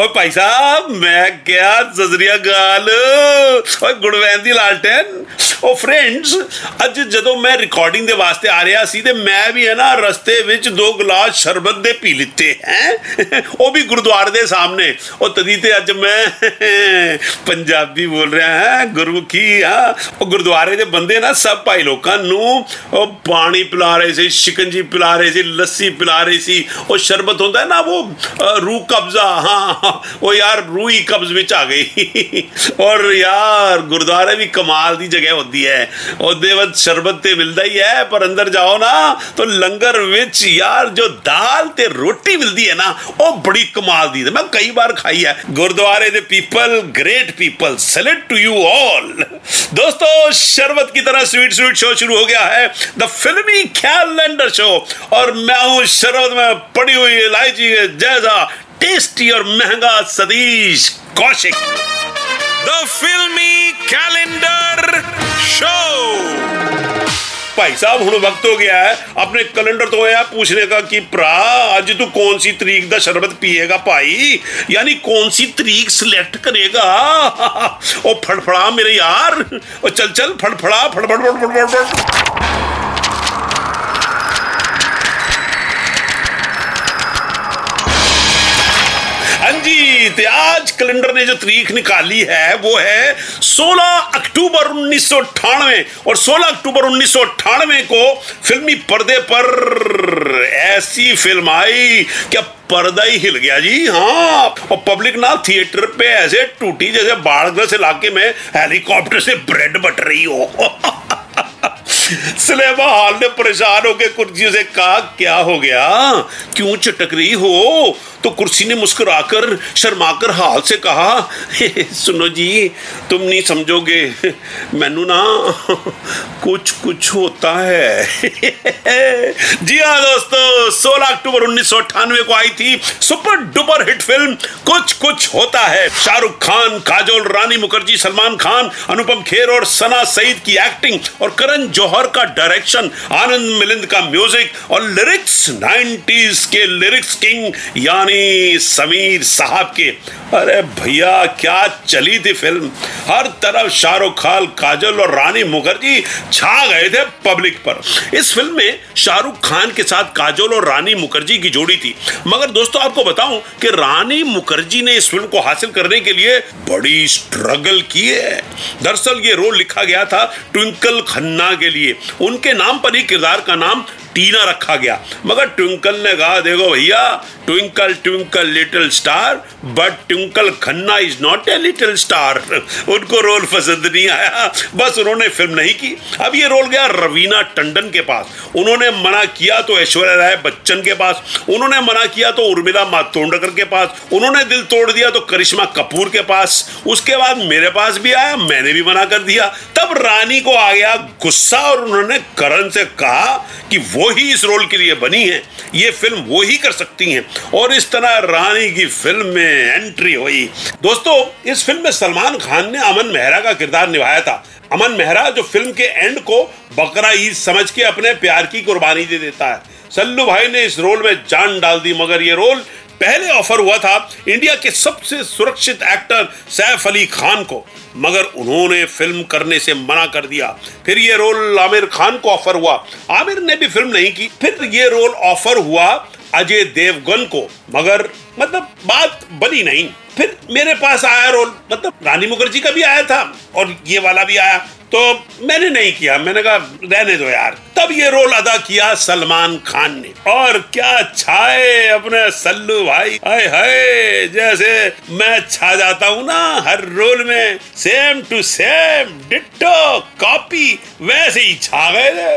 ਓਏ ਭਾਈ ਸਾਹਿਬ ਮੈਂ ਕਿਹਾ ਜ਼ਜ਼ਰੀਆ ਗਾਲ ਓਏ ਗੁੜਵੈਨ ਦੀ ਲਾਲਟਨ। ਉਹ ਫਰੈਂਡਸ ਅੱਜ ਜਦੋਂ ਮੈਂ ਰਿਕਾਰਡਿੰਗ ਦੇ ਵਾਸਤੇ ਆ ਰਿਹਾ ਸੀ ਤੇ ਮੈਂ ਵੀ ਹੈ ਨਾ ਰਸਤੇ ਵਿੱਚ ਦੋ ਗਲਾਸ ਸ਼ਰਬਤ ਦੇ ਪੀ ਲਿੱਤੇ ਹੈ? ਉਹ ਵੀ ਗੁਰਦੁਆਰੇ ਦੇ ਸਾਹਮਣੇ। ਉਹ ਤਦੀ ਤੇ ਅੱਜ ਮੈਂ ਪੰਜਾਬੀ ਬੋਲ ਰਿਹਾ ਹਾਂ? ਗੁਰਮੁਖੀ ਆ ਉਹ ਗੁਰਦੁਆਰੇ ਦੇ ਬੰਦੇ ਨਾ ਸਭ ਭਾਈ ਲੋਕਾਂ ਨੂੰ ਉਹ ਪਾਣੀ ਪਿਲਾ ਰਹੇ ਸੀ ਸ਼ਿਕੰਜੀ ਪਿਲਾ ਰਹੇ ਸੀ ਲੱਸੀ ਪਿਲਾ ਰਹੇ ਸੀ। ਉਹ ਸ਼ਰਬਤ ਹੁੰਦਾ ਹੈ ਨਾ ਉਹ ਅ, ਰੂਹ ਕਬਜ਼ਾ ਹਾਂ। ਉਹ ਯਾਰ ਰੂਹੀ ਕਬਜ਼ ਵਿੱਚ ਆ ਗਈ ਔਰ ਯਾਰ ਗੁਰਦੁਆਰੇ ਵੀ ਕਮਾਲ ਦੀ ਜਗ੍ਹਾ ਹੁੰਦੀ ਹੈ ਉਹਦੇ ਵਿੱਚ ਸ਼ਰਬਤ ਤੇ ਮਿਲਦਾ ਹੀ ਹੈ ਪਰ ਅੰਦਰ ਜਾਓ ਨਾ ਤਾਂ ਲੰਗਰ ਵਿੱਚ ਯਾਰ ਜੋ ਦਾਲ ਤੇ ਰੋਟੀ ਮਿਲਦੀ ਹੈ ਨਾ ਉਹ ਬੜੀ ਕਮਾਲ ਦੀ ਹੈ ਮੈਂ ਕਈ ਵਾਰ ਖਾਈ ਹੈ ਗੁਰਦੁਆਰੇ ਦੇ people great people salute to you all दोस्तों शरबत की तरह स्वीट स्वीट शो शुरू हो गया है द फिल्मी कैलेंडर शो और मैं हूं शरबत में पड़ी हुई इलायची के जैसा टेस्टी और महँगा सतीश कौशिक। द फिल्मी कैलेंडर शो भाई साहब हूँ वक्त हो गया है। अपने कैलेंडर तो आया पूछने का कि प्रा आज तू कौन सी तरीक का शरबत पिएगा भाई? यानी कौन सी तरीक सिलेक्ट करेगा? ओ फड़फड़ा मेरे यार। ओ चल चल फड़फड़ा फड़फड़ फड़फड़ फड़फड़। जी आज कैलेंडर ने जो तारीख निकाली है, वो है 16 अक्टूबर उन्नीस और 16 अक्टूबर उन्नीस को फिल्मी पर्दे पर ऐसी फ़िल्म आई क्या पर्दा ही हिल गया जी हाँ और पब्लिक ना थिएटर पे ऐसे टूटी जैसे बाढ़ग्रस्त इलाके में हेलीकॉप्टर से ब्रेड बट रही हो। सिनेमा हॉल ने परेशान होकर कुर्सी से कहा, क्या हो गया? क्यों चटक रही हो? तो कुर्सी ने मुस्कुराकर, शर्माकर हाल से कहा सुनो जी, तुम नहीं समझोगे। मैनू ना कुछ कुछ होता है। जी हाँ दोस्तों 16 अक्टूबर उन्नीस सौ अट्ठानवे को आई थी सुपर डुपर हिट फ़िल्म, कुछ कुछ होता है। शाहरुख खान, काजोल, रानी मुखर्जी, सलमान खान, अनुपम खेर और सना सईद की एक्टिंग और करण जौहर का डायरेक्शन आनंद मिलिंद का म्यूज़िक और लिरिक्स 90s के लिरिक्स किंग यानी समीर साहब के। अरे भैया, क्या चली थी फ़िल्म हर तरफ़ शाहरुख खान, काजल और रानी मुखर्जी छा गए थे पब्लिक पर। इस फ़िल्म में शाहरुख खान के साथ काजल और रानी मुखर्जी की जोड़ी थी। मगर दोस्तों, आपको बताऊँ कि रानी मुखर्जी ने इस फ़िल्म को हासिल करने के लिए बड़ी स्ट्रगल की है। दरअसल ये रोल लिखा गया था ट्विंकल खन्ना के लिए। उनके नाम पर ही किरदार का नाम टीना रखा गया। मगर ट्विंकल ने कहा, देखो भैया, twinkle twinkle little star but Twinkle Khanna is not a little star उनको रोल पसंद नहीं आया। बस उन्होंने फ़िल्म नहीं की। अब ये रोल गया रवीना टंडन के पास। उन्होंने मना किया तो ऐश्वर्या राय बच्चन के पास। उन्होंने मना किया तो उर्मिला मातोंडकर के पास। उन्होंने दिल तोड़ दिया तो करिश्मा कपूर के पास। उसके बाद मेरे पास भी आया, मैंने भी मना कर दिया। तब रानी को आ गया गुस्सा और उन्होंने करण से कहा कि वो ही इस रोल के लिए बनी है। ये फ़िल्म वो ही कर सकती हैं। और इस तरह रानी की फ़िल्म में एंट्री हुई। दोस्तों, इस फ़िल्म में सलमान खान ने अमन मेहरा का किरदार निभाया था। अमन मेहरा जो फ़िल्म के एंड को बकरा ईद समझ के अपने प्यार की कुर्बानी दे देता है। सल्लू भाई ने इस रोल में जान डाल दी, मगर ये रोल पहले ऑफ़र हुआ था इंडिया के सबसे सुरक्षित एक्टर सैफ अली खान को, मगर उन्होंने फ़िल्म करने से मना कर दिया। फिर ये रोल आमिर खान को ऑफ़र हुआ। आमिर ने भी फ़िल्म नहीं की। फिर ये रोल ऑफ़र हुआ अजय देवगन को, मगर मतलब बात बनी नहीं। फिर मेरे पास आया रोल मतलब रानी मुखर्जी का भी आया था और ये वाला भी आया। तो मैंने नहीं किया। मैंने कहा, रहने दो यार। तब ये रोल अदा किया सलमान खान ने। और क्या छाए अपने सल्लू भाई। हाय हाय, जैसे मैं छा जाता हूँ ना हर रोल में। Same to same ditto copy वैसे ही छा गए।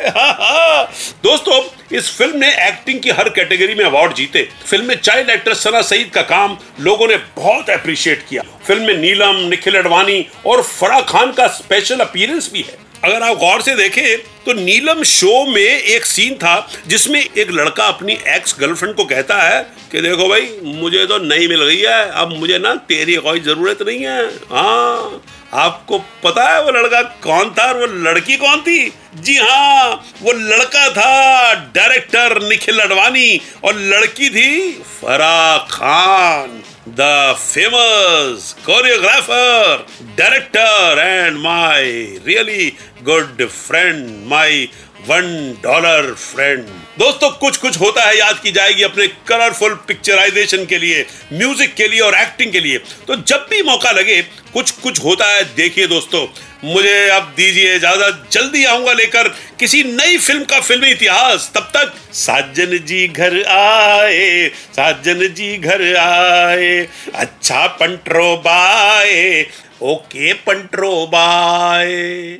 दोस्तों, इस फ़िल्म ने एक्टिंग की हर कैटेगरी में अवार्ड जीते। फ़िल्म में चाइल्ड एक्टर सना सईद का काम लोगों ने बहुत अप्रिशिएट किया। फ़िल्म में नीलम, निखिल अडवाणी और फराह खान का स्पेशल अपीयरेंस भी है। अगर आप गौर से देखें तो नीलम शो में एक सीन था, जिसमें एक लड़का अपनी एक्स गर्लफ्रेंड को कहता है कि देखो भाई, मुझे तो नहीं मिल गई है, अब मुझे ना तेरी कोई ज़रूरत नहीं है। हाँ आपको पता है वो लड़का कौन था और वो लड़की कौन थी? जी हाँ वो लड़का था डायरेक्टर निखिल अडवाणी, और लड़की थी Farah Khan. the famous choreographer, director, and my really good friend, my one dollar friend दोस्तों कुछ कुछ होता है, याद की जाएगी अपने कलरफुल पिक्चराइजेशन के लिए म्यूज़िक के लिए और एक्टिंग के लिए। तो जब भी मौका लगे कुछ कुछ होता है, देखिए दोस्तों, मुझे अब दीजिए, ज़्यादा जल्दी आऊँगा लेकर किसी नई फ़िल्म का फिल्मी इतिहास। तब तक साजन जी घर आए, साजन जी घर आए अच्छा पंट्रो बाए ओके पंट्रो बाए